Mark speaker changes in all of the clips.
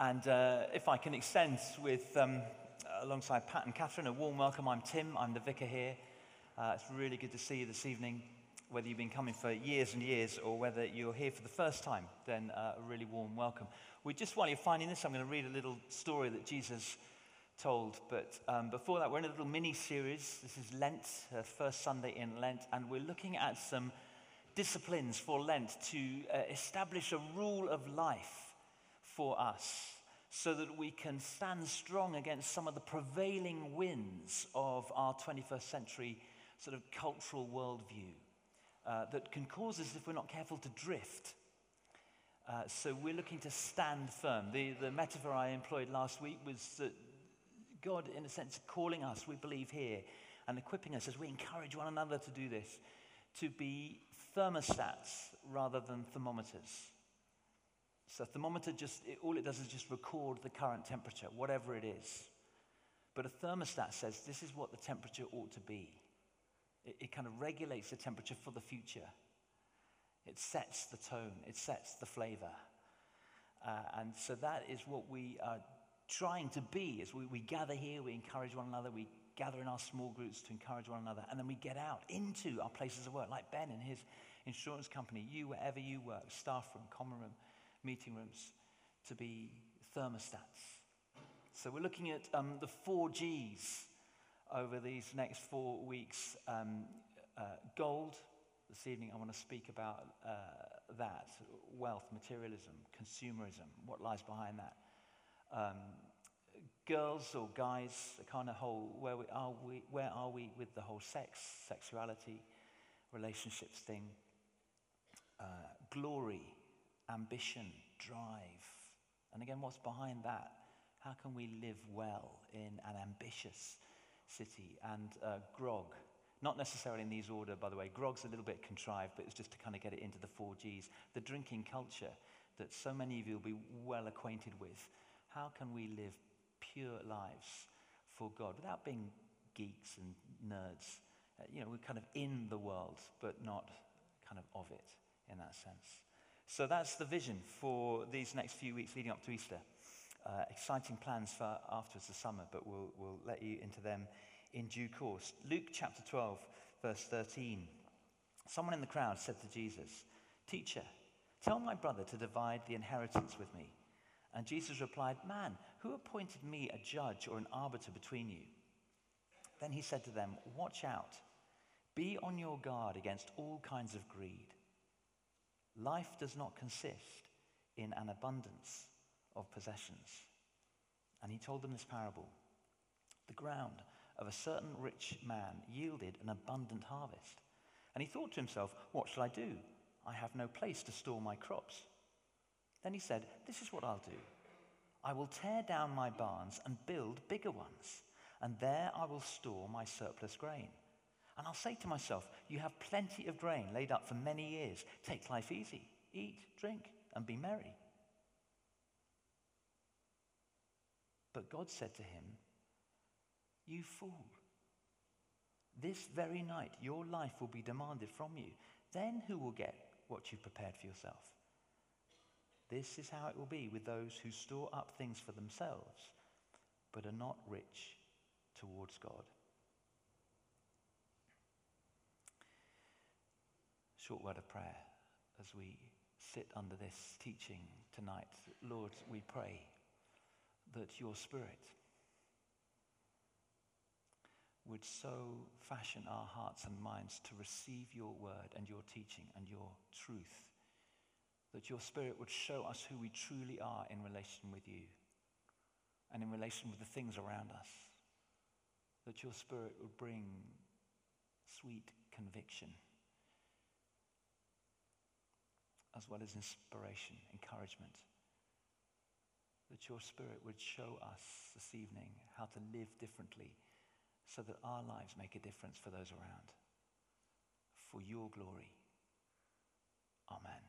Speaker 1: And uh, if I can extend with, um, alongside Pat and Catherine, a warm welcome. I'm Tim, I'm the vicar here. Uh, it's really good to see you this evening. Whether you've been coming for years and years or whether you're here for the first time, then uh, a really warm welcome. We just while you're finding this, I'm going to read a little story that Jesus told. But um, before that, we're in a little mini series. This is Lent, uh, first Sunday in Lent, and we're looking at some disciplines for Lent to uh, establish a rule of life for us so that we can stand strong against some of the prevailing winds of our 21st century sort of cultural worldview uh, that can cause us, if we're not careful, to drift. Uh, so we're looking to stand firm. The, the metaphor I employed last week was that God, in a sense, calling us, we believe here, and equipping us as we encourage one another to do this, to be thermostats rather than thermometers. So, a thermometer just, it, all it does is just record the current temperature, whatever it is. But a thermostat says this is what the temperature ought to be. It, it kind of regulates the temperature for the future. It sets the tone, it sets the flavor. Uh, and so that is what we are trying to be as we, we gather here, we encourage one another, we gather in our small groups to encourage one another, and then we get out into our places of work, like Ben and his insurance company, you, wherever you work, staff room, common room, meeting rooms, to be thermostats. So we're looking at um, the four G's over these next four weeks. Um, uh, gold, this evening I want to speak about uh, that wealth, materialism, consumerism, what lies behind that um, girls or guys, the kind of whole, where, we, are we, where are we with the whole sex, sexuality, relationships thing, uh, glory, ambition, drive. And again, what's behind that? How can we live well in an ambitious city? And uh, grog, not necessarily in these order, by the way. Grog's a little bit contrived, but it's just to kind of get it into the four G's. The drinking culture that so many of you will be well acquainted with how can we live pure lives for God without being geeks and nerds? Uh, you know, we're kind of in the world, but not kind of of it in that sense. So that's the vision for these next few weeks leading up to Easter. Uh, exciting plans for afterwards the summer, but we'll, we'll let you into them in due course. Luke chapter 12, verse 13. Someone in the crowd said to Jesus, Teacher, tell my brother to divide the inheritance with me. And Jesus replied, Man, who appointed me a judge or an arbiter between you? Then he said to them, Watch out. Be on your guard against all kinds of greed. Life does not consist in an abundance of possessions. And he told them this parable The ground of a certain rich man yielded an abundant harvest. And he thought to himself, What shall I do? I have no place to store my crops. Then he said, This is what I'll do. I will tear down my barns and build bigger ones, and there I will store my surplus grain. And I'll say to myself, You have plenty of grain laid up for many years. Take life easy, eat, drink, and be merry. But God said to him, You fool. This very night your life will be demanded from you. Then who will get what you've prepared for yourself? This is how it will be with those who store up things for themselves, but are not rich towards God. Short word of prayer as we sit under this teaching tonight. Lord, we pray that your Spirit would so fashion our hearts and minds to receive your word and your teaching and your truth that your Spirit would show us who we truly are in relation with you and in relation with the things around us. That your Spirit would bring sweet conviction as well as inspiration, encouragement. That your Spirit would show us this evening how to live differently so that our lives make a difference for those around. For your glory. Amen.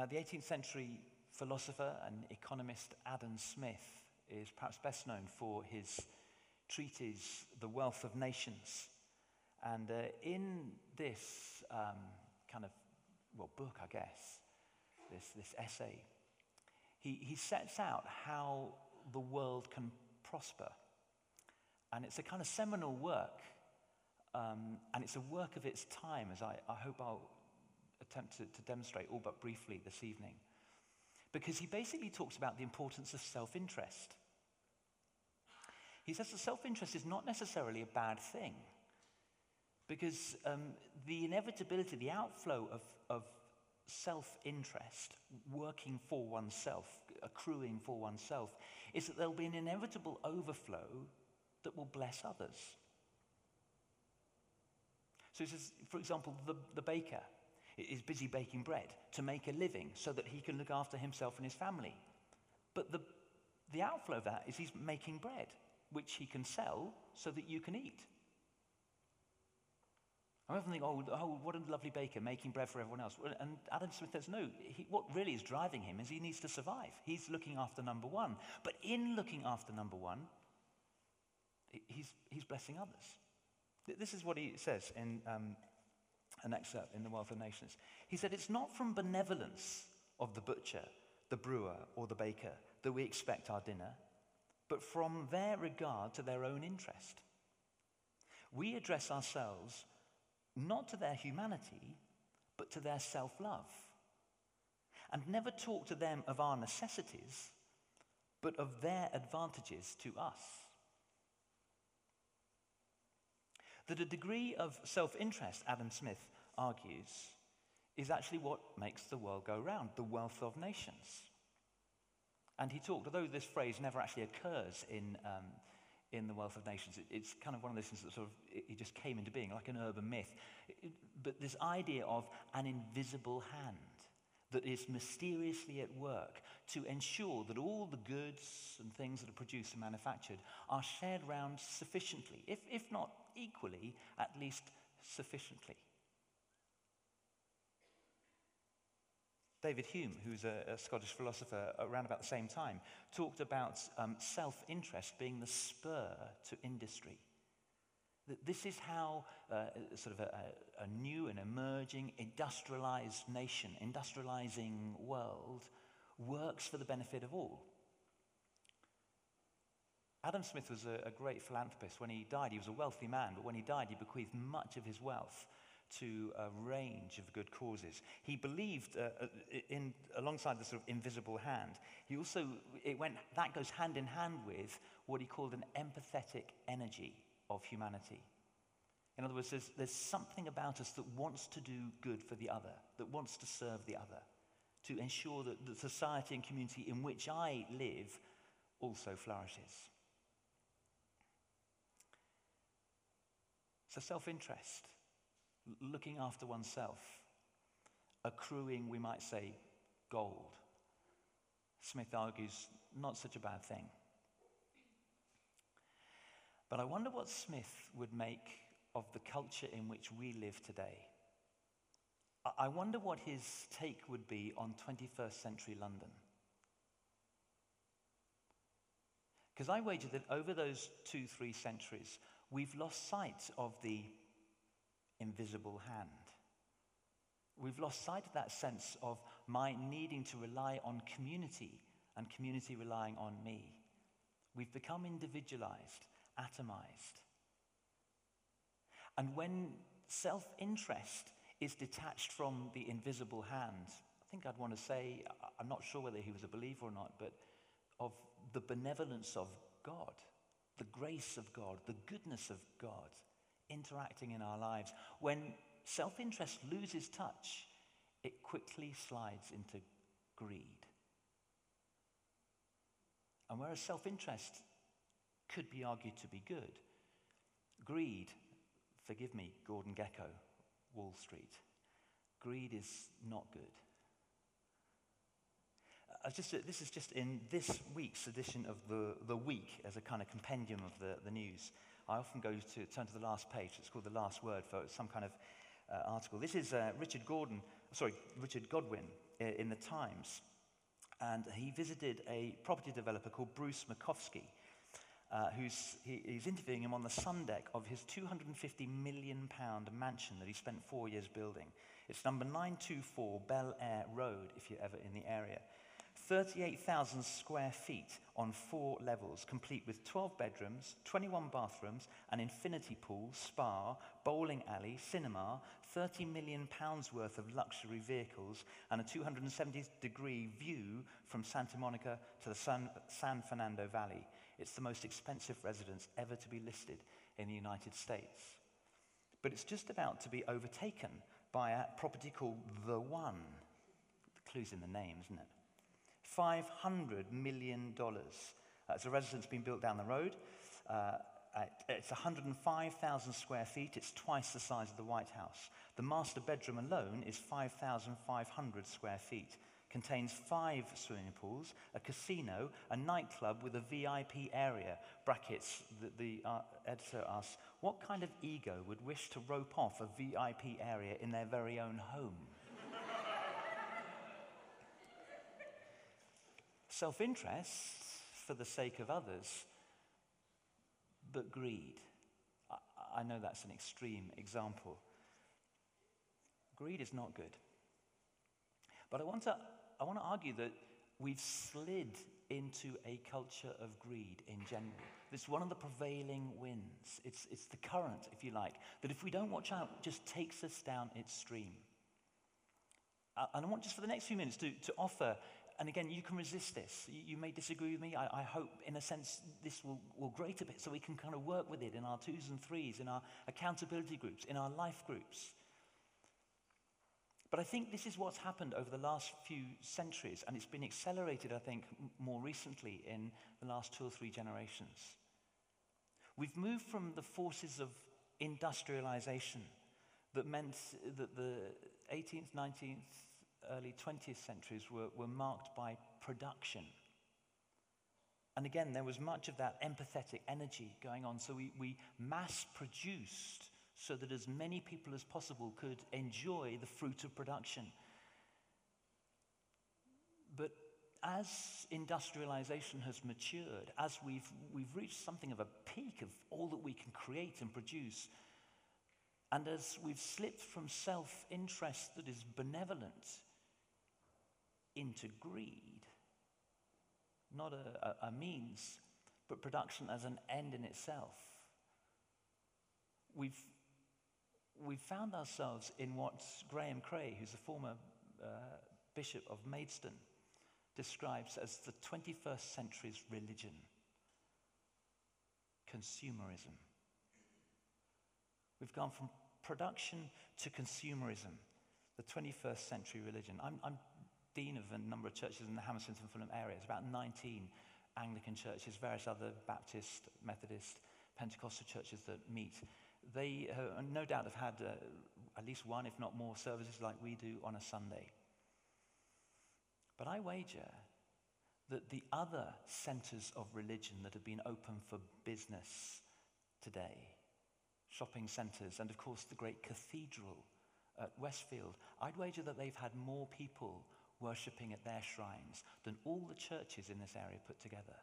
Speaker 1: Uh, the 18th century philosopher and economist Adam Smith is perhaps best known for his treatise, The Wealth of Nations. And uh, in this um, kind of well, book, I guess, this, this essay. He, he sets out how the world can prosper. And it's a kind of seminal work, um, and it's a work of its time, as I, I hope I'll attempt to, to demonstrate all but briefly this evening. Because he basically talks about the importance of self interest. He says that self interest is not necessarily a bad thing. Because um, the inevitability, the outflow of, of self interest, working for oneself, accruing for oneself, is that there'll be an inevitable overflow that will bless others. So, says, for example, the, the baker is busy baking bread to make a living so that he can look after himself and his family. But the, the outflow of that is he's making bread, which he can sell so that you can eat. I often think, oh, oh, what a lovely baker making bread for everyone else. And Adam Smith says, no, he, what really is driving him is he needs to survive. He's looking after number one. But in looking after number one, he's, he's blessing others. This is what he says in um, an excerpt in The Wealth of Nations. He said, It's not from benevolence of the butcher, the brewer, or the baker that we expect our dinner, but from their regard to their own interest. We address ourselves not to their humanity, but to their self love. And never talk to them of our necessities, but of their advantages to us. That a degree of self interest, Adam Smith argues, is actually what makes the world go round, the wealth of nations. And he talked, although this phrase never actually occurs in, um, in the wealth of nations. It, it's kind of one of those things that sort of it, it just came into being, like an urban myth. It, but this idea of an invisible hand that is mysteriously at work to ensure that all the goods and things that are produced and manufactured are shared around sufficiently, if, if not equally, at least sufficiently. David Hume, who's a, a, Scottish philosopher around about the same time, talked about um, self interest being the spur to industry. That this is how uh, sort of a, a, new and emerging industrialized nation, industrializing world works for the benefit of all. Adam Smith was a, a great philanthropist. When he died, he was a wealthy man, but when he died, he bequeathed much of his wealth to a range of good causes. He believed uh, uh, in, alongside the sort of invisible hand, he also, it went, that goes hand in hand with what he called an empathetic energy of humanity. In other words, there's, there's something about us that wants to do good for the other, that wants to serve the other, to ensure that the society and community in which I live also flourishes. So, self interest looking after oneself, accruing, we might say, gold. Smith argues, not such a bad thing. But I wonder what Smith would make of the culture in which we live today. I wonder what his take would be on 21st century London. Because I wager that over those two, three centuries, we've lost sight of the invisible hand. We've lost sight of that sense of my needing to rely on community and community relying on me. We've become individualized, atomized. And when self interest is detached from the invisible hand, I think I'd want to say, I'm not sure whether he was a believer or not, but of the benevolence of God, the grace of God, the goodness of God interacting in our lives. When self interest loses touch, it quickly slides into greed. And whereas self interest could be argued to be good, greed, forgive me, Gordon Gekko, Wall Street, greed is not good. Uh, uh, just, uh, this is just in this week's edition of the, the Week as a kind of compendium of the, the news. I often go to turn to the last page. It's called the last word for some kind of uh, article. This is uh, Richard Gordon, sorry, Richard Godwin in the Times, and he visited a property developer called Bruce Makowsky, uh, who's, he, he's interviewing him on the sun deck of his 250 million pound mansion that he spent four years building. It's number 924 Bel Air Road, if you're ever in the area. 38,000 square feet on four levels, complete with 12 bedrooms, 21 bathrooms, an infinity pool, spa, bowling alley, cinema, 30 million pounds worth of luxury vehicles, and a 270 degree view from Santa Monica to the San, San Fernando Valley. It's the most expensive residence ever to be listed in the United States. But it's just about to be overtaken by a property called The One. The clue's in the name, isn't it? $500 million. Uh, it's a residence being built down the road. Uh, it's 105,000 square feet. It's twice the size of the White House. The master bedroom alone is 5,500 square feet. Contains five swimming pools, a casino, a nightclub with a VIP area. Brackets, the, the uh, editor asks, what kind of ego would wish to rope off a VIP area in their very own home? Self interest for the sake of others, but greed. I, I know that's an extreme example. Greed is not good. But I want to, I want to argue that we've slid into a culture of greed in general. It's one of the prevailing winds. It's, it's the current, if you like, that if we don't watch out, just takes us down its stream. Uh, and I want just for the next few minutes to, to offer and again, you can resist this. You, may disagree with me. I, I, hope, in a sense, this will, will grate a bit so we can kind of work with it in our twos and threes, in our accountability groups, in our life groups. But I think this is what's happened over the last few centuries, and it's been accelerated, I think, more recently in the last two or three generations. We've moved from the forces of industrialization that meant that the 18th, 19th, early 20th centuries were, were marked by production. And again, there was much of that empathetic energy going on. So we, we mass produced so that as many people as possible could enjoy the fruit of production. But as industrialization has matured, as we've, we've reached something of a peak of all that we can create and produce, and as we've slipped from self interest that is benevolent into greed. Not a, a, a means, but production as an end in itself. We've, we've found ourselves in what Graham Cray, who's a former uh, bishop of Maidstone, describes as the 21st century's religion consumerism. We've gone from production to consumerism, the 21st century religion. I'm, I'm dean of a number of churches in the Hammersmith and Fulham area. It's about 19 Anglican churches, various other Baptist, Methodist, Pentecostal churches that meet. They uh, no doubt have had uh, at least one, if not more, services like we do on a Sunday. But I wager that the other centers of religion that have been open for business today, shopping centers, and of course the great cathedral at Westfield, I'd wager that they've had more people worshipping at their shrines than all the churches in this area put together.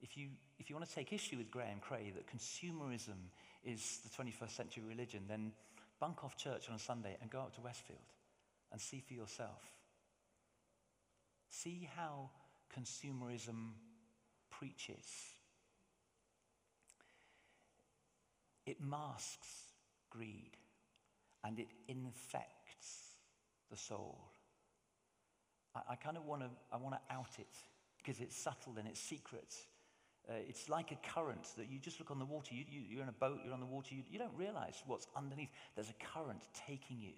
Speaker 1: If you, if you want to take issue with Graham Cray that consumerism is the 21st century religion, then bunk off church on a Sunday and go up to Westfield and see for yourself. See how consumerism preaches. It masks greed and it infects the soul. I, I kind of want to I want to out it because it's subtle and it's secret. Uh, it's like a current that you just look on the water. You, you, are in a boat, you're on the water, you, you don't realize what's underneath. There's a current taking you.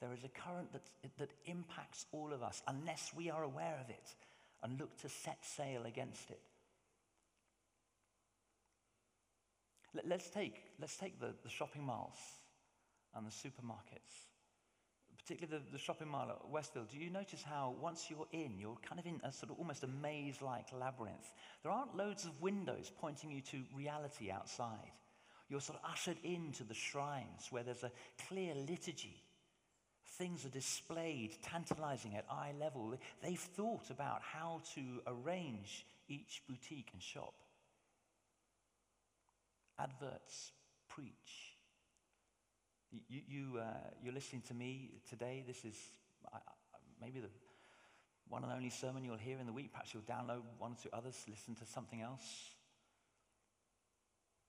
Speaker 1: There is a current that, that impacts all of us unless we are aware of it and look to set sail against it. Let, us take, let's take the, the shopping malls and the supermarkets particularly the, the shopping mall at Westfield, do you notice how once you're in, you're kind of in a sort of almost a maze like labyrinth? There aren't loads of windows pointing you to reality outside. You're sort of ushered into the shrines where there's a clear liturgy. Things are displayed, tantalizing at eye level. They've thought about how to arrange each boutique and shop. adverts preach. You, you, uh, you're listening to me today. This is uh, maybe the one and only sermon you'll hear in the week. Perhaps you'll download one or two others, listen to something else.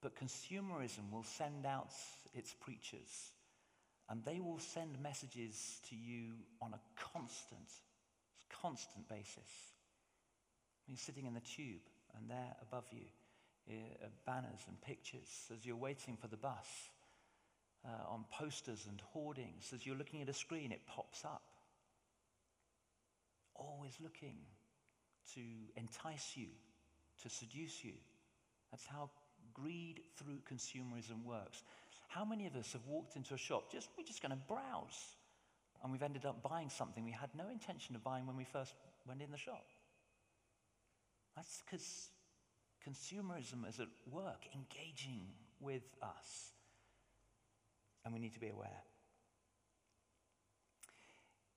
Speaker 1: But consumerism will send out its preachers, and they will send messages to you on a constant, constant basis. You're sitting in the tube, and there above you are banners and pictures as you're waiting for the bus, uh, on posters and hoardings. As you're looking at a screen, it pops up. Always looking to entice you, to seduce you. That's how greed through consumerism works. How many of us have walked into a shop, just, we're just going to browse, and we've ended up buying something we had no intention of buying when we first went in the shop? That's because consumerism is at work, engaging with us. And we need to be aware.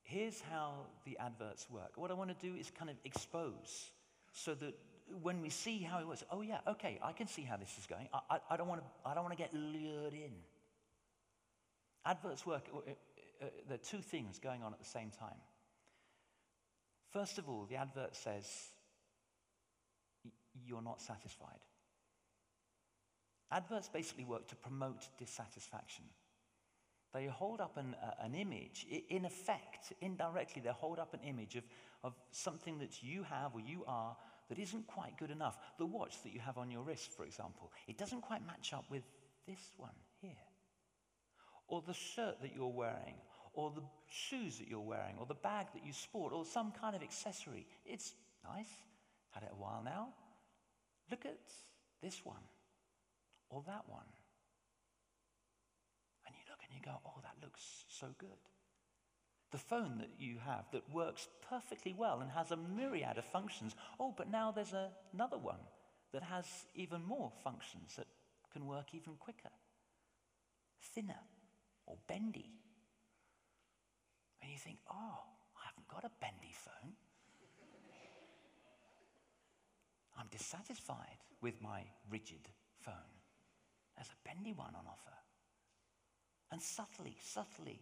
Speaker 1: Here's how the adverts work. What I want to do is kind of expose so that when we see how it works, oh, yeah, okay, I can see how this is going. I, I, I don't want to, I don't want to get lured in. Adverts work, uh, uh, there are two things going on at the same time. First of all, the advert says, you're not satisfied. Adverts basically work to promote dissatisfaction. They hold up an, uh, an image, in effect, indirectly, they hold up an image of, of something that you have or you are that isn't quite good enough. The watch that you have on your wrist, for example, it doesn't quite match up with this one here. Or the shirt that you're wearing, or the shoes that you're wearing, or the bag that you sport, or some kind of accessory. It's nice, had it a while now, Look at this one or that one. You go, oh, that looks so good. The phone that you have that works perfectly well and has a myriad of functions. Oh, but now there's a, another one that has even more functions that can work even quicker, thinner or bendy. And you think, oh, I haven't got a bendy phone. I'm dissatisfied with my rigid phone. There's a bendy one on offer. And subtly, subtly,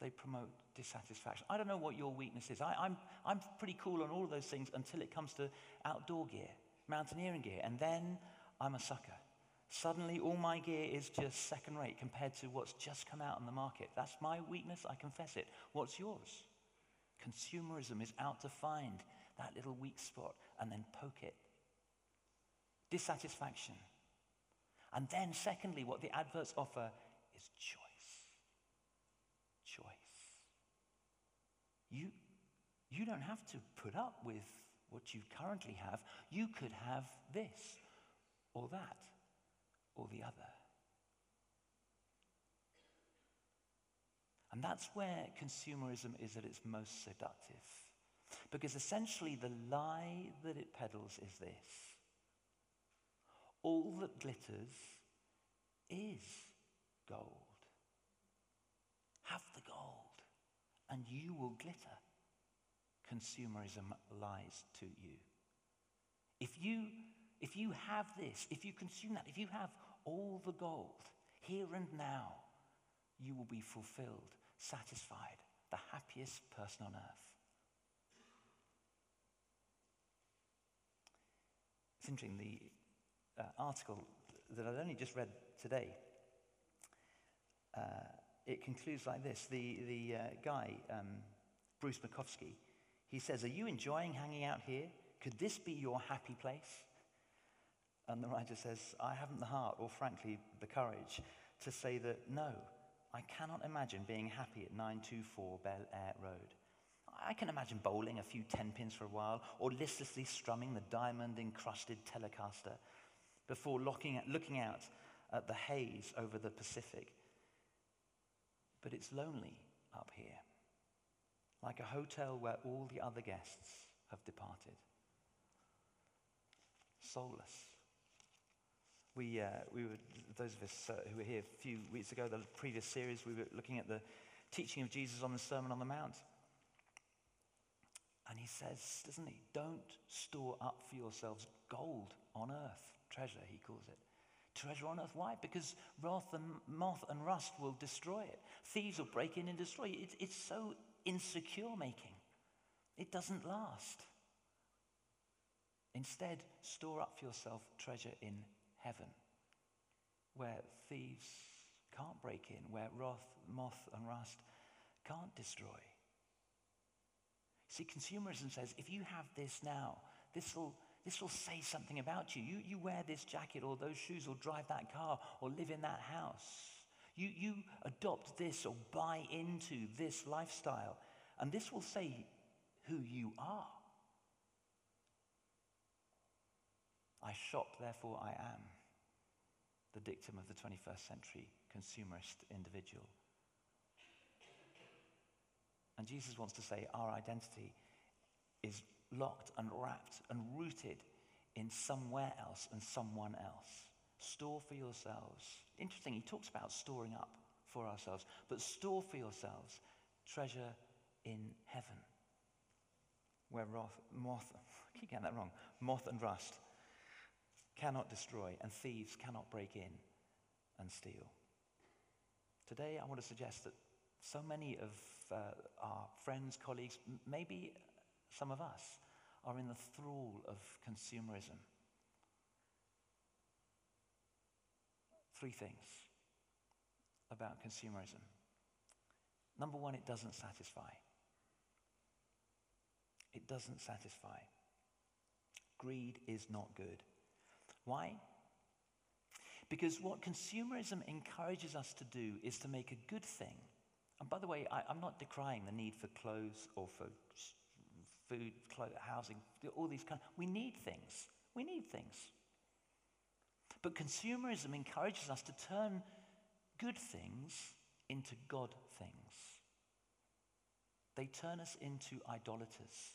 Speaker 1: they promote dissatisfaction. I don't know what your weakness is. I, am I'm, I'm pretty cool on all of those things until it comes to outdoor gear, mountaineering gear, and then I'm a sucker. Suddenly, all my gear is just second rate compared to what's just come out on the market. That's my weakness, I confess it. What's yours? Consumerism is out to find that little weak spot and then poke it dissatisfaction. And then, secondly, what the adverts offer is choice. Choice. You, you don't have to put up with what you currently have. You could have this or that or the other. And that's where consumerism is at its most seductive. Because essentially, the lie that it peddles is this all that glitters is gold. Have the gold, and you will glitter. Consumerism lies to you. If you, if you have this, if you consume that, if you have all the gold here and now, you will be fulfilled, satisfied, the happiest person on earth. It's interesting, the uh, article that I've only just read today. Uh, it concludes like this The, the uh, guy, um, Bruce Makowsky, he says, Are you enjoying hanging out here? Could this be your happy place? And the writer says, I haven't the heart, or frankly, the courage, to say that no, I cannot imagine being happy at 924 Bel Air Road. I can imagine bowling a few tenpins for a while, or listlessly strumming the diamond encrusted Telecaster before looking, at, looking out at the haze over the Pacific. But it's lonely up here, like a hotel where all the other guests have departed. Soulless. We, uh, we were, those of us uh, who were here a few weeks ago, the previous series, we were looking at the teaching of Jesus on the Sermon on the Mount. And he says, doesn't he, don't store up for yourselves gold on earth treasure, he calls it. Treasure on earth. Why? Because wrath and moth and rust will destroy it. Thieves will break in and destroy it. It's, it's so insecure making. It doesn't last. Instead, store up for yourself treasure in heaven, where thieves can't break in, where wrath, moth, and rust can't destroy. See, consumerism says if you have this now, this will, this will say something about you. you. You wear this jacket or those shoes or drive that car or live in that house. You, you adopt this or buy into this lifestyle, and this will say who you are. I shop, therefore I am. The dictum of the 21st century consumerist individual. And Jesus wants to say our identity is locked and wrapped and rooted in somewhere else and someone else. Store for yourselves. Interesting, he talks about storing up for ourselves, but store for yourselves treasure in heaven, where moth, I keep getting that wrong, moth and rust cannot destroy, and thieves cannot break in and steal. Today, I want to suggest that so many of uh, our friends, colleagues, maybe some of us, are in the thrall of consumerism. Three things about consumerism. Number one, it doesn't satisfy. It doesn't satisfy. Greed is not good. Why? Because what consumerism encourages us to do is to make a good thing. And by the way, I, am not decrying the need for clothes or for food, clothes, housing, all these kind. Of, we need things. We need things. But consumerism encourages us to turn good things into God things. They turn us into idolaters.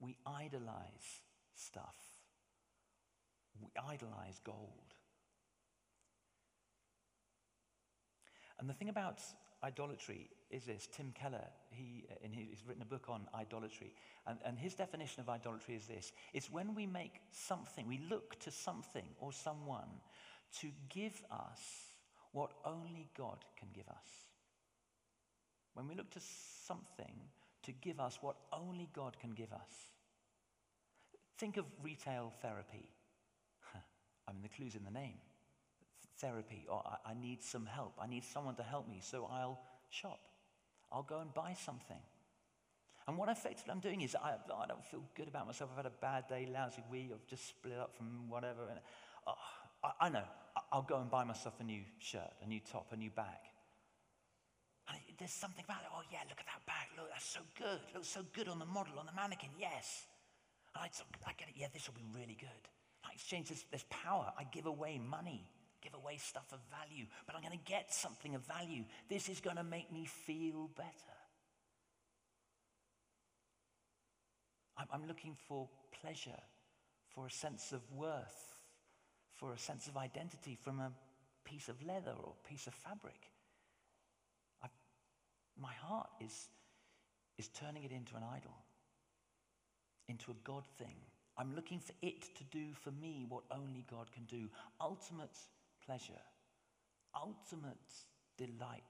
Speaker 1: We idolize stuff. We idolize gold. And the thing about idolatry is this Tim Keller, he, uh, in his, he's written a book on idolatry, and, and his definition of idolatry is this it's when we make something, we look to something or someone to give us what only God can give us. When we look to something to give us what only God can give us. Think of retail therapy. I mean, the clue's in the name. Therapy, or I, I need some help. I need someone to help me, so I'll shop. I'll go and buy something. And what effectively I'm doing is I, I don't feel good about myself. I've had a bad day, lousy week. I've just split up from whatever. And, oh, I, I, know. I'll go and buy myself a new shirt, a new top, a new bag. And there's something about it. Oh, yeah, look at that bag. Look, that's so good. It looks so good on the model, on the mannequin. Yes. I, I get it. Yeah, this will be really good. I exchange this, this power. I give away money, give away stuff of value, but I'm going to get something of value. This is going to make me feel better. I'm, looking for pleasure, for a sense of worth, for a sense of identity from a piece of leather or piece of fabric. i my heart is, is turning it into an idol into a God thing. I'm looking for it to do for me what only God can do ultimate pleasure, ultimate delight,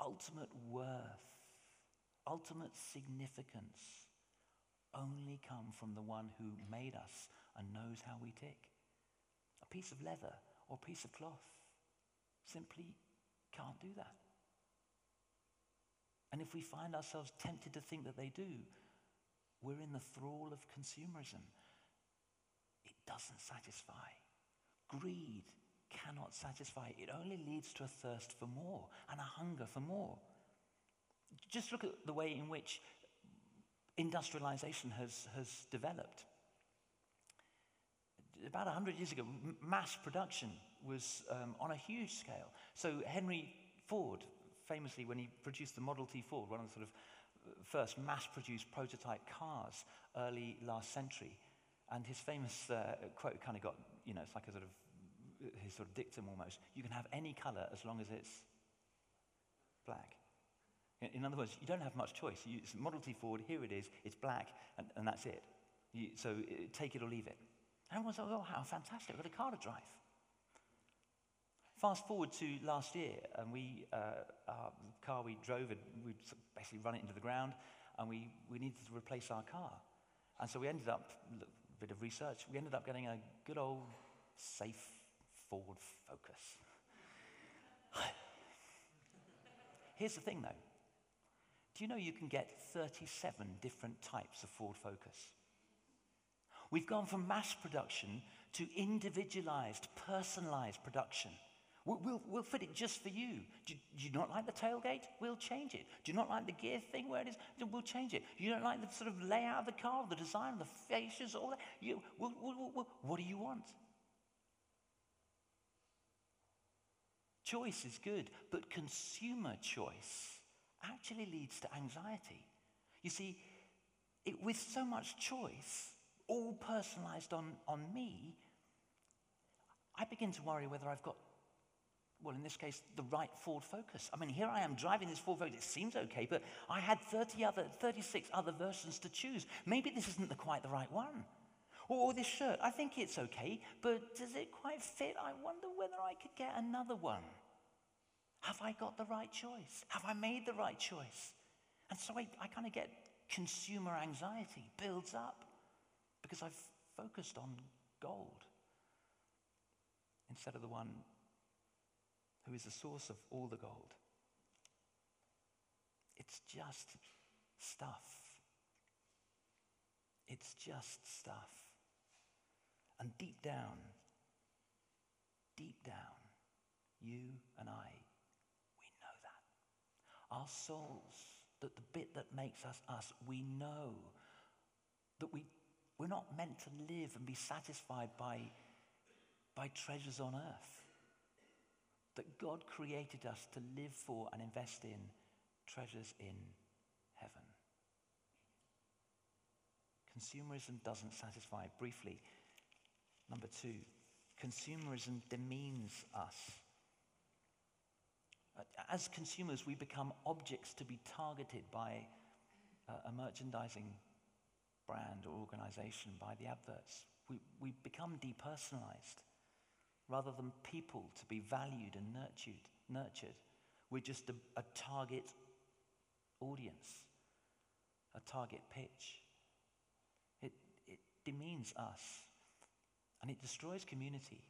Speaker 1: ultimate worth, ultimate significance only come from the one who made us and knows how we tick. A piece of leather or a piece of cloth simply can't do that. And if we find ourselves tempted to think that they do, we're in the thrall of consumerism. It doesn't satisfy. Greed cannot satisfy. It only leads to a thirst for more and a hunger for more. Just look at the way in which industrialization has, has developed. About 100 years ago, mass production was um, on a huge scale. So, Henry Ford, famously, when he produced the Model T Ford, one of the sort of first mass produced prototype cars early last century. And his famous uh, quote kind of got, you know, it's like a sort of his sort of dictum almost. You can have any color as long as it's black. In other words, you don't have much choice. You, it's Model T Ford, here it is, it's black, and, and that's it. You, so it, take it or leave it. And everyone's like, oh, how fantastic, I've got a car to drive. Fast forward to last year, and we, uh, our car we drove, and we basically run it into the ground, and we, we needed to replace our car. And so we ended up, a bit of research, we ended up getting a good old safe Ford Focus. Here's the thing though. Do you know you can get 37 different types of Ford Focus? We've gone from mass production to individualized, personalized production. We'll, we'll, we'll, fit it just for you. Do, do, you not like the tailgate? We'll change it. Do you not like the gear thing where it is? We'll change it. You don't like the sort of layout of the car, the design, the fascias, all that? You, we'll, what do you want? Choice is good, but consumer choice actually leads to anxiety. You see, it, with so much choice, all personalized on, on me, I begin to worry whether I've got well, in this case, the right Ford Focus. I mean, here I am driving this Ford Focus. It seems okay, but I had 30 other, 36 other versions to choose. Maybe this isn't the, quite the right one. Or, or this shirt, I think it's okay, but does it quite fit? I wonder whether I could get another one. Have I got the right choice? Have I made the right choice? And so I, I kind of get consumer anxiety builds up because I've focused on gold instead of the one who is the source of all the gold. It's just stuff. It's just stuff. And deep down, deep down, you and I, we know that. Our souls, that the bit that makes us us, we know that we, we're not meant to live and be satisfied by, by treasures on earth that God created us to live for and invest in treasures in heaven. Consumerism doesn't satisfy. Briefly, number two, consumerism demeans us. As consumers, we become objects to be targeted by a merchandising brand or organization, by the adverts. We, we become depersonalized rather than people to be valued and nurtured. nurtured. We're just a, a target audience, a target pitch. It, it demeans us and it destroys community.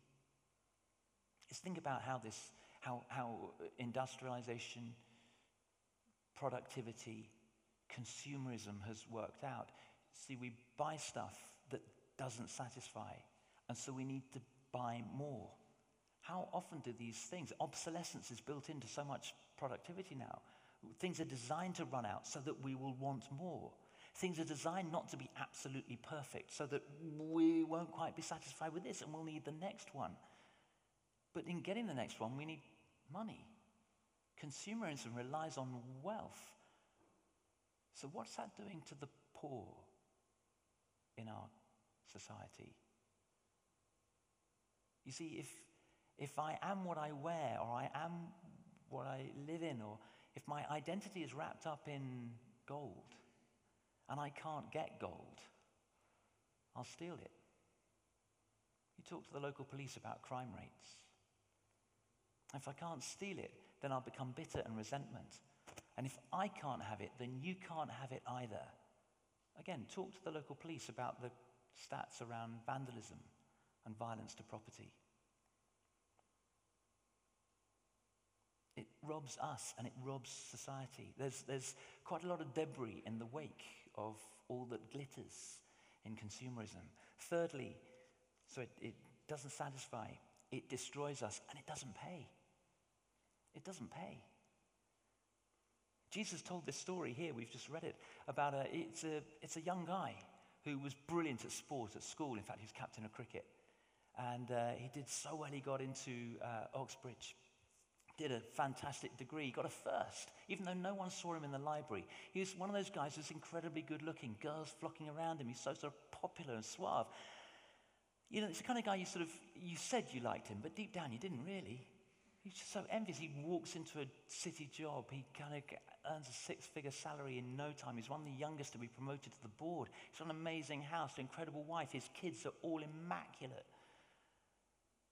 Speaker 1: Just think about how this, how, how industrialization, productivity, consumerism has worked out. See, we buy stuff that doesn't satisfy, and so we need to buy more. How often do these things, obsolescence is built into so much productivity now. Things are designed to run out so that we will want more. Things are designed not to be absolutely perfect so that we won't quite be satisfied with this and we'll need the next one. But in getting the next one, we need money. Consumerism relies on wealth. So, what's that doing to the poor in our society? You see, if, if I am what I wear, or I am what I live in, or if my identity is wrapped up in gold, and I can't get gold, I'll steal it. You talk to the local police about crime rates. If I can't steal it, then I'll become bitter and resentment. And if I can't have it, then you can't have it either. Again, talk to the local police about the stats around vandalism and violence to property. It robs us and it robs society. There's, there's quite a lot of debris in the wake of all that glitters in consumerism. Thirdly, so it, it doesn't satisfy, it destroys us and it doesn't pay. It doesn't pay. Jesus told this story here, we've just read it, about a, it's a, it's a young guy who was brilliant at sport at school. In fact, he was captain of cricket. And uh, he did so well, he got into uh, Oxbridge, did a fantastic degree, got a first, even though no one saw him in the library. He was one of those guys who's incredibly good looking, girls flocking around him. He's so sort of popular and suave. You know, it's the kind of guy you sort of, you said you liked him, but deep down you didn't really. He's just so envious. He walks into a city job. He kind of earns a six figure salary in no time. He's one of the youngest to be promoted to the board. He's got an amazing house, an incredible wife. His kids are all immaculate.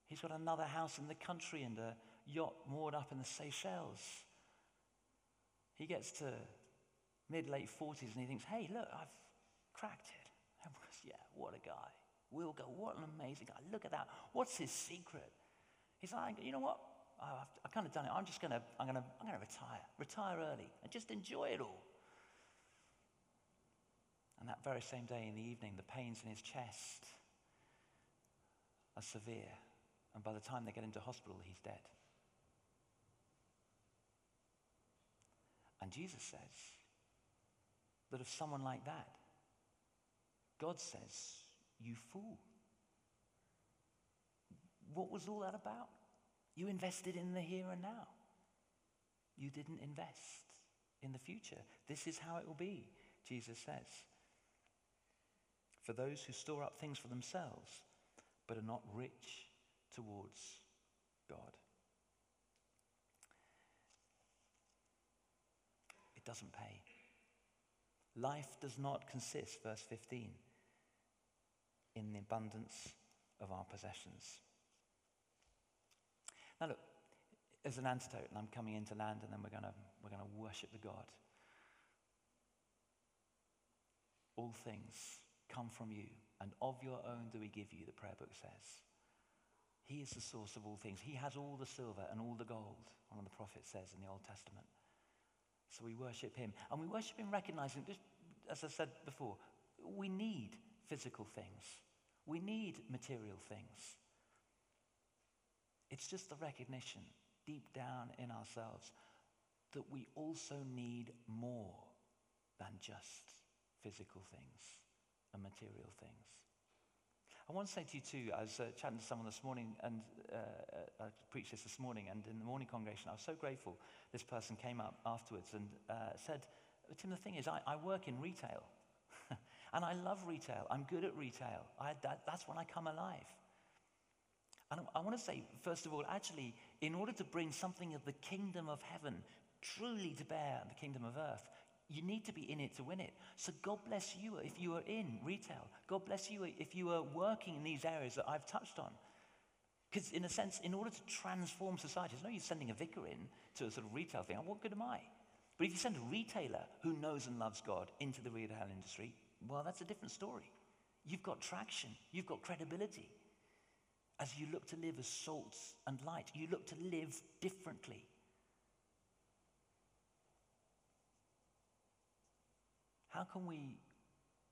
Speaker 1: He's got another house in the country and a yacht moored up in the Seychelles. He gets to mid late 40s and he thinks, hey, look, I've cracked it. Everyone's, yeah, what a guy. Will go, what an amazing guy. Look at that. What's his secret? He's like, you know what? I've, I've kind of done it. I'm just going to, I'm going to, I'm going to retire, retire early and just enjoy it all. And that very same day in the evening, the pains in his chest are severe. And by the time they get into hospital, he's dead. And Jesus says that of someone like that, God says, You fool. What was all that about? You invested in the here and now. You didn't invest in the future. This is how it will be, Jesus says. For those who store up things for themselves, but are not rich towards God. Doesn't pay. Life does not consist, verse 15, in the abundance of our possessions. Now, look, as an antidote, and I'm coming into land, and then we're going we're going to worship the God. All things come from you, and of your own do we give you, the prayer book says. He is the source of all things. He has all the silver and all the gold, one of the prophets says in the Old Testament. So we worship him. And we worship him recognizing, just as I said before, we need physical things, we need material things. It's just the recognition deep down in ourselves that we also need more than just physical things and material things. I want to say to you too, I was uh, chatting to someone this morning and uh, uh, I preached this this morning and in the morning congregation, I was so grateful this person came up afterwards and uh, said, Tim, the thing is, I, I work in retail and I love retail. I'm good at retail. I, that, that's when I come alive. And I want to say, first of all, actually, in order to bring something of the kingdom of heaven truly to bear in the kingdom of earth, you need to be in it to win it. So God bless you if you are in retail. God bless you if you are working in these areas that I've touched on. Because in a sense, in order to transform society, it's no use sending a vicar in to a sort of retail thing. What good am I? But if you send a retailer who knows and loves God into the retail industry, well, that's a different story. You've got traction. You've got credibility. As you look to live as salt and light, you look to live differently. Can we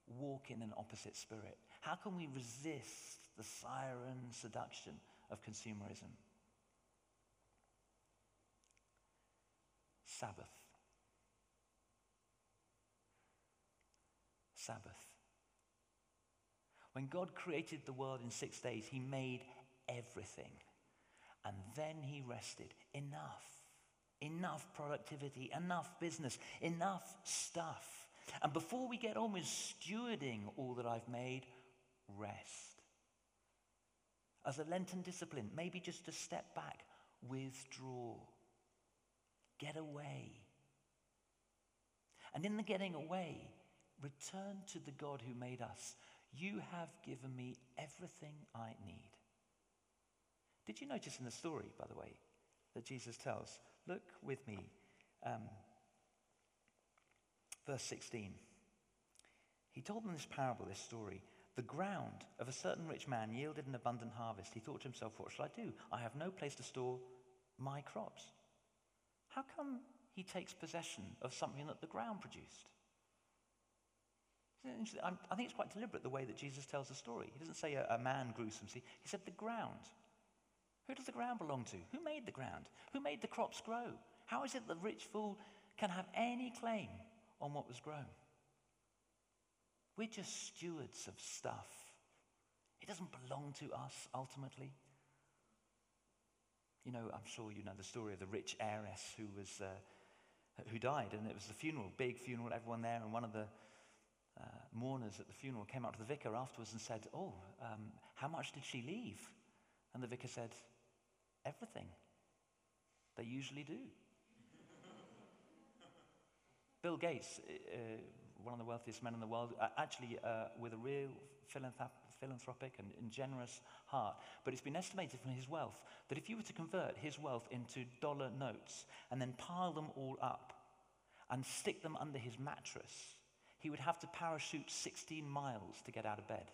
Speaker 1: walk in an opposite spirit? How can we resist the siren seduction of consumerism? Sabbath. Sabbath. When God created the world in six days, He made everything. And then He rested. Enough. Enough productivity, enough business, enough stuff. And before we get on with stewarding all that I've made, rest. As a Lenten discipline, maybe just to step back, withdraw, get away. And in the getting away, return to the God who made us. You have given me everything I need. Did you notice in the story, by the way, that Jesus tells? Look with me. Um, Verse 16. He told them this parable, this story. The ground of a certain rich man yielded an abundant harvest. He thought to himself, What shall I do? I have no place to store my crops. How come he takes possession of something that the ground produced? I think it's quite deliberate the way that Jesus tells the story. He doesn't say a, a man grew some seed, he said the ground. Who does the ground belong to? Who made the ground? Who made the crops grow? How is it the rich fool can have any claim on what was grown. We're just stewards of stuff. It doesn't belong to us ultimately. You know, I'm sure you know the story of the rich heiress who was uh, who died, and it was the funeral, big funeral, everyone there, and one of the uh, mourners at the funeral came up to the vicar afterwards and said, "Oh, um, how much did she leave?" And the vicar said, "Everything." They usually do. Bill Gates, uh, one of the wealthiest men in the world, uh, actually uh, with a real philanthropic and, and generous heart. But it's been estimated from his wealth that if you were to convert his wealth into dollar notes and then pile them all up and stick them under his mattress, he would have to parachute 16 miles to get out of bed.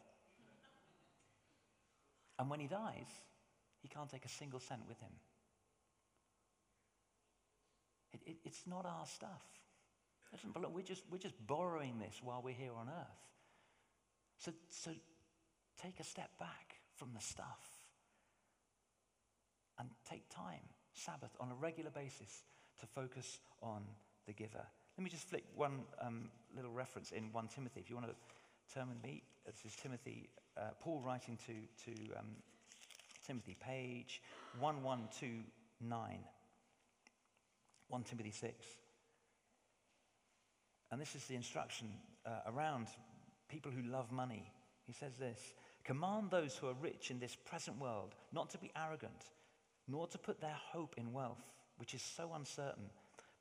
Speaker 1: And when he dies, he can't take a single cent with him. It, it, it's not our stuff. We're just, we're just borrowing this while we're here on earth. So, so take a step back from the stuff and take time, Sabbath, on a regular basis to focus on the giver. Let me just flick one um, little reference in 1 Timothy. If you want to turn with me, this is Timothy, uh, Paul writing to, to um, Timothy, page 1129. 1 Timothy 6. And this is the instruction uh, around people who love money. He says this Command those who are rich in this present world not to be arrogant, nor to put their hope in wealth, which is so uncertain,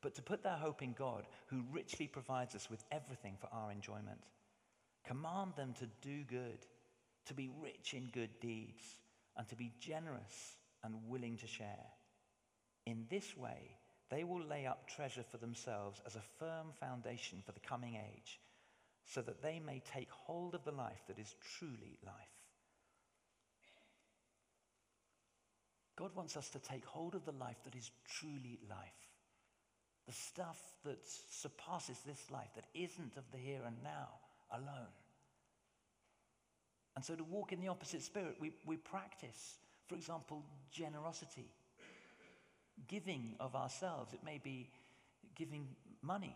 Speaker 1: but to put their hope in God, who richly provides us with everything for our enjoyment. Command them to do good, to be rich in good deeds, and to be generous and willing to share. In this way, they will lay up treasure for themselves as a firm foundation for the coming age, so that they may take hold of the life that is truly life. God wants us to take hold of the life that is truly life. The stuff that surpasses this life, that isn't of the here and now alone. And so to walk in the opposite spirit, we, we practice, for example, generosity giving of ourselves. It may be giving money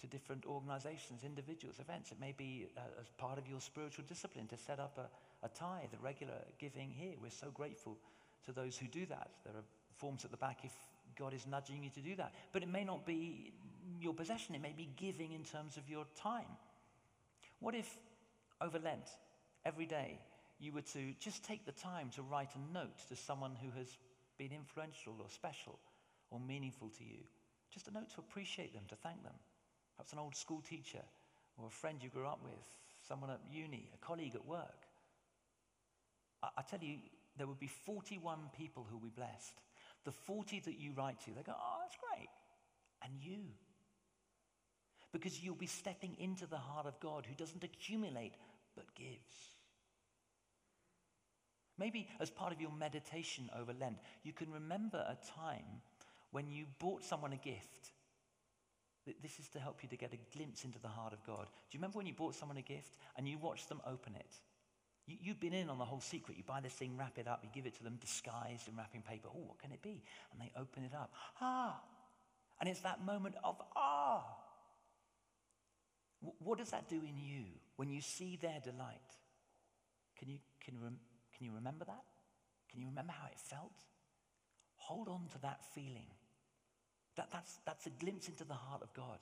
Speaker 1: to different organizations, individuals, events. It may be uh, as part of your spiritual discipline to set up a, a tithe, a regular giving here. We're so grateful to those who do that. There are forms at the back if God is nudging you to do that. But it may not be your possession, it may be giving in terms of your time. What if over Lent, every day, you were to just take the time to write a note to someone who has been influential or special or meaningful to you. Just a note to appreciate them, to thank them. Perhaps an old school teacher or a friend you grew up with, someone at uni, a colleague at work. I, I tell you, there would be 41 people who will be blessed. The 40 that you write to, they go, oh, that's great. And you. Because you'll be stepping into the heart of God who doesn't accumulate but gives. Maybe as part of your meditation over Lent, you can remember a time when you bought someone a gift. This is to help you to get a glimpse into the heart of God. Do you remember when you bought someone a gift and you watched them open it? You, have been in on the whole secret. You buy this thing, wrap it up, you give it to them disguised in wrapping paper. Oh, what can it be? And they open it up. Ah! And it's that moment of ah! what does that do in you when you see their delight? Can you, can can you remember that? Can you remember how it felt? Hold on to that feeling. That, that's, that's a glimpse into the heart of God.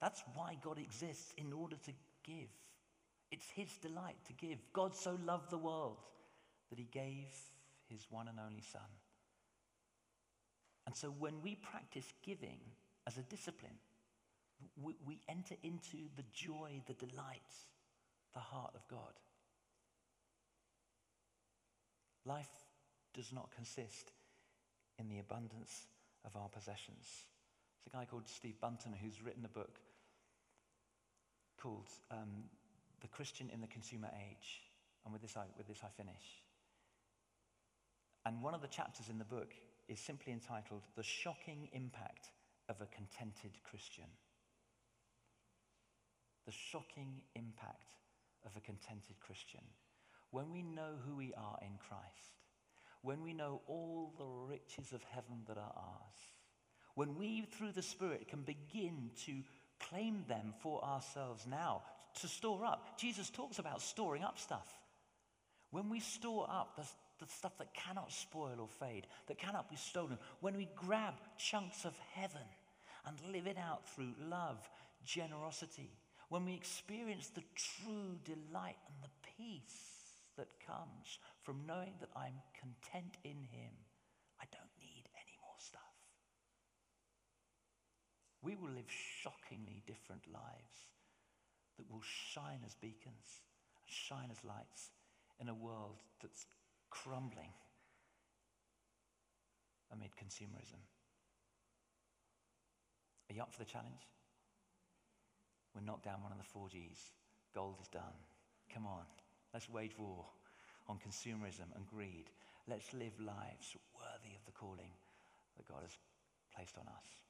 Speaker 1: That's why God exists, in order to give. It's His delight to give. God so loved the world that He gave His one and only Son. And so when we practice giving as a discipline, we, we enter into the joy, the delight, the heart of God. Life does not consist in the abundance of our possessions. There's a guy called Steve Bunton who's written a book called um, The Christian in the Consumer Age. And with this, I, with this, I finish. And one of the chapters in the book is simply entitled The Shocking Impact of a Contented Christian. The shocking impact of a contented Christian when we know who we are in Christ, when we know all the riches of heaven that are ours, when we, through the Spirit, can begin to claim them for ourselves now, to store up. Jesus talks about storing up stuff. When we store up the, the stuff that cannot spoil or fade, that cannot be stolen, when we grab chunks of heaven and live it out through love, generosity, when we experience the true delight and the peace that comes from knowing that I'm content in Him. I don't need any more stuff. We will live shockingly different lives that will shine as beacons, shine as lights in a world that's crumbling amid consumerism. Are you up for the challenge? We're knocked down one of the four G's. Gold is done. Come on, let's wage war on consumerism and greed. Let's live lives worthy of the calling that God has placed on us.